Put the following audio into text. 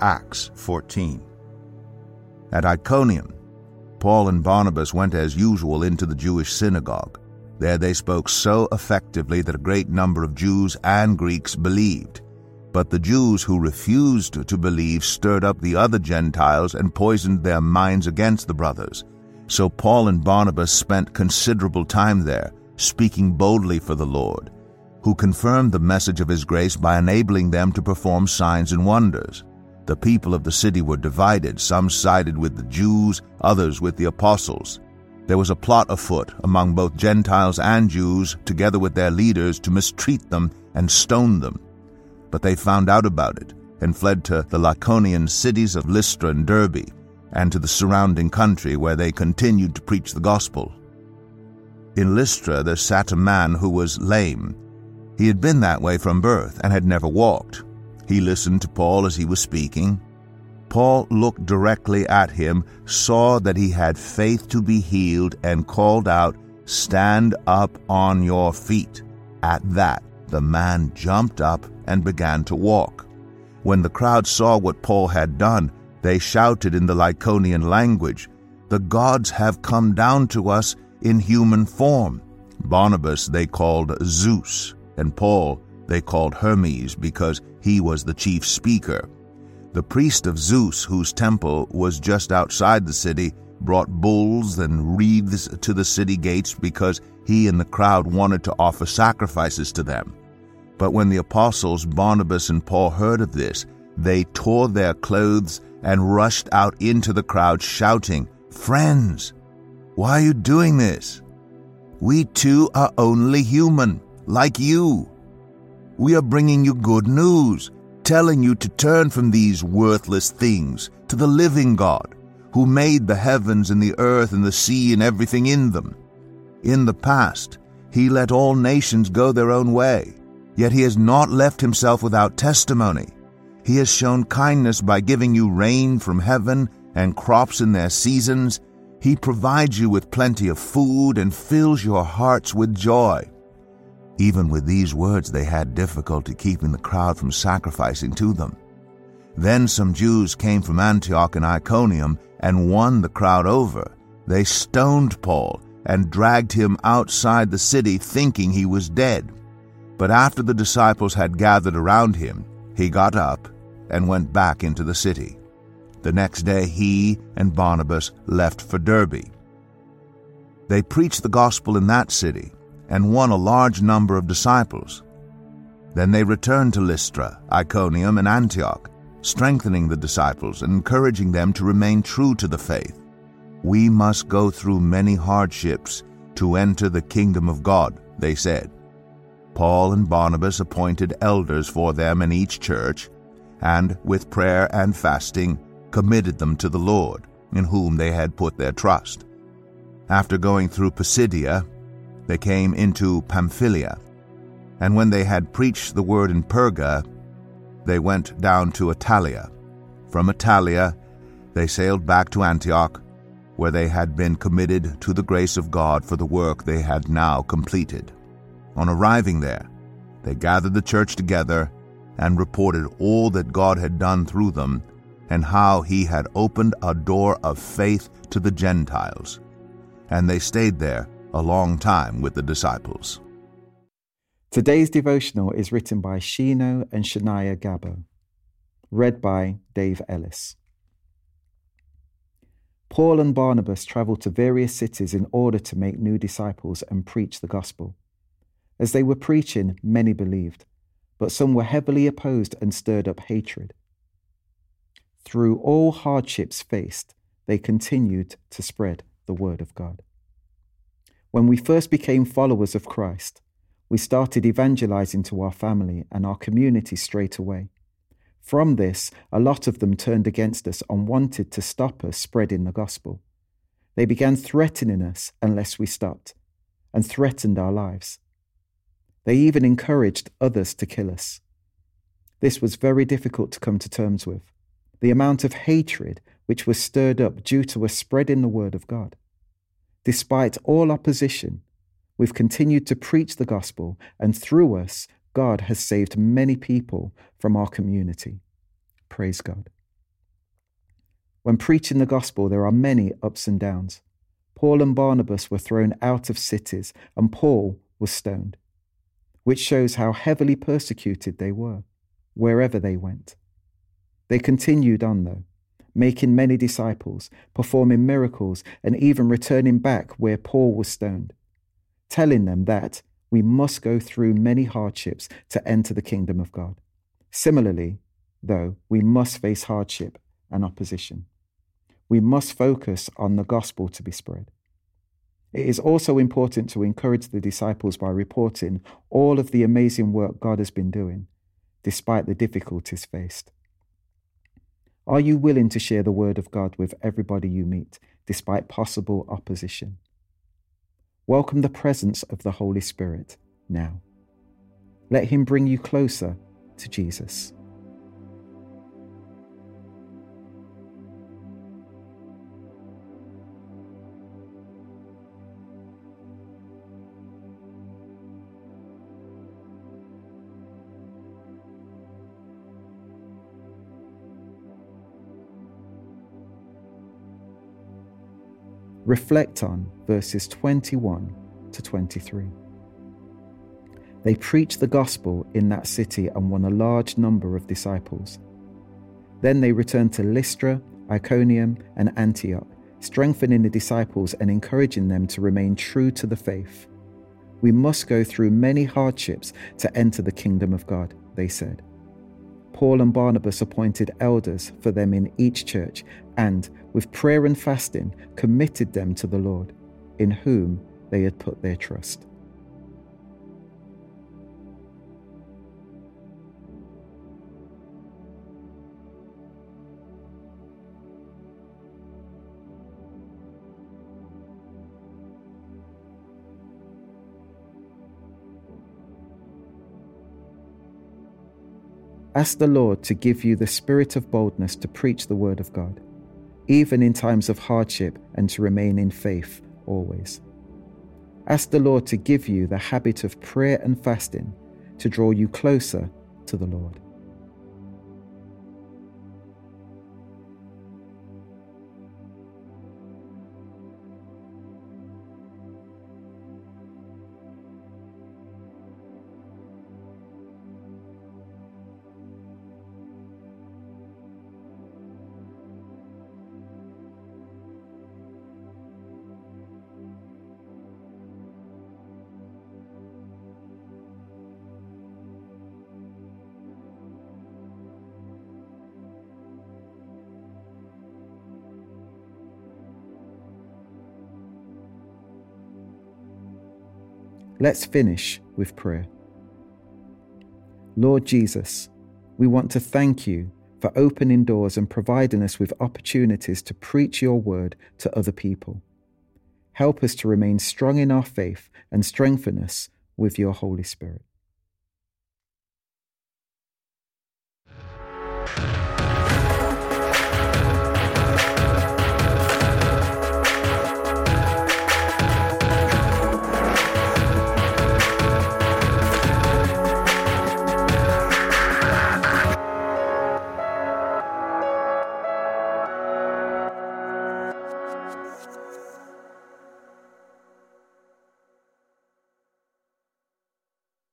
Acts 14. At Iconium, Paul and Barnabas went as usual into the Jewish synagogue. There they spoke so effectively that a great number of Jews and Greeks believed. But the Jews who refused to believe stirred up the other Gentiles and poisoned their minds against the brothers. So Paul and Barnabas spent considerable time there, speaking boldly for the Lord, who confirmed the message of his grace by enabling them to perform signs and wonders. The people of the city were divided. Some sided with the Jews, others with the apostles. There was a plot afoot among both Gentiles and Jews, together with their leaders, to mistreat them and stone them. But they found out about it and fled to the Lycaonian cities of Lystra and Derbe, and to the surrounding country, where they continued to preach the gospel. In Lystra there sat a man who was lame. He had been that way from birth and had never walked. He listened to Paul as he was speaking. Paul looked directly at him, saw that he had faith to be healed, and called out, Stand up on your feet. At that, the man jumped up and began to walk. When the crowd saw what Paul had done, they shouted in the Lycaonian language, The gods have come down to us in human form. Barnabas they called Zeus, and Paul they called Hermes because he was the chief speaker. The priest of Zeus, whose temple was just outside the city, brought bulls and wreaths to the city gates because he and the crowd wanted to offer sacrifices to them. But when the apostles Barnabas and Paul heard of this, they tore their clothes and rushed out into the crowd, shouting, Friends, why are you doing this? We too are only human, like you. We are bringing you good news, telling you to turn from these worthless things to the living God, who made the heavens and the earth and the sea and everything in them. In the past, he let all nations go their own way, yet he has not left himself without testimony. He has shown kindness by giving you rain from heaven and crops in their seasons. He provides you with plenty of food and fills your hearts with joy. Even with these words, they had difficulty keeping the crowd from sacrificing to them. Then some Jews came from Antioch and Iconium and won the crowd over. They stoned Paul and dragged him outside the city, thinking he was dead. But after the disciples had gathered around him, he got up and went back into the city. The next day he and Barnabas left for Derbe. They preached the gospel in that city and won a large number of disciples. Then they returned to Lystra, Iconium, and Antioch, strengthening the disciples and encouraging them to remain true to the faith. We must go through many hardships to enter the kingdom of God, they said. Paul and Barnabas appointed elders for them in each church, and with prayer and fasting committed them to the Lord, in whom they had put their trust. After going through Pisidia, they came into Pamphylia. And when they had preached the word in Perga, they went down to Attalia. From Attalia, they sailed back to Antioch, where they had been committed to the grace of God for the work they had now completed. On arriving there, they gathered the church together and reported all that God had done through them and how he had opened a door of faith to the Gentiles. And they stayed there a long time with the disciples. Today's devotional is written by Shino and Shania Gabo, read by Dave Ellis. Paul and Barnabas traveled to various cities in order to make new disciples and preach the gospel. As they were preaching, many believed, but some were heavily opposed and stirred up hatred. Through all hardships faced, they continued to spread the word of God. When we first became followers of Christ, we started evangelizing to our family and our community straight away. From this, a lot of them turned against us and wanted to stop us spreading the gospel. They began threatening us unless we stopped, and threatened our lives. They even encouraged others to kill us. This was very difficult to come to terms with. The amount of hatred which was stirred up due to us spreading the word of God. Despite all opposition, we've continued to preach the gospel, and through us, God has saved many people from our community. Praise God. When preaching the gospel, there are many ups and downs. Paul and Barnabas were thrown out of cities, and Paul was stoned, which shows how heavily persecuted they were wherever they went. They continued on, though, making many disciples, performing miracles, and even returning back where Paul was stoned, telling them that we must go through many hardships to enter the kingdom of God. Similarly, though, we must face hardship and opposition. We must focus on the gospel to be spread. It is also important to encourage the disciples by reporting all of the amazing work God has been doing, despite the difficulties faced. Are you willing to share the word of God with everybody you meet, despite possible opposition? Welcome the presence of the Holy Spirit now. Let him bring you closer to Jesus. Reflect on verses 21 to 23. They preached the gospel in that city and won a large number of disciples. Then they returned to Lystra, Iconium, and Antioch, strengthening the disciples and encouraging them to remain true to the faith. We must go through many hardships to enter the kingdom of God, they said. Paul and Barnabas appointed elders for them in each church and, with prayer and fasting, committed them to the Lord, in whom they had put their trust. Ask the Lord to give you the spirit of boldness to preach the word of God, even in times of hardship, and to remain in faith always. Ask the Lord to give you the habit of prayer and fasting to draw you closer to the Lord. Let's finish with prayer. Lord Jesus, we want to thank you for opening doors and providing us with opportunities to preach your word to other people. Help us to remain strong in our faith and strengthen us with your Holy Spirit.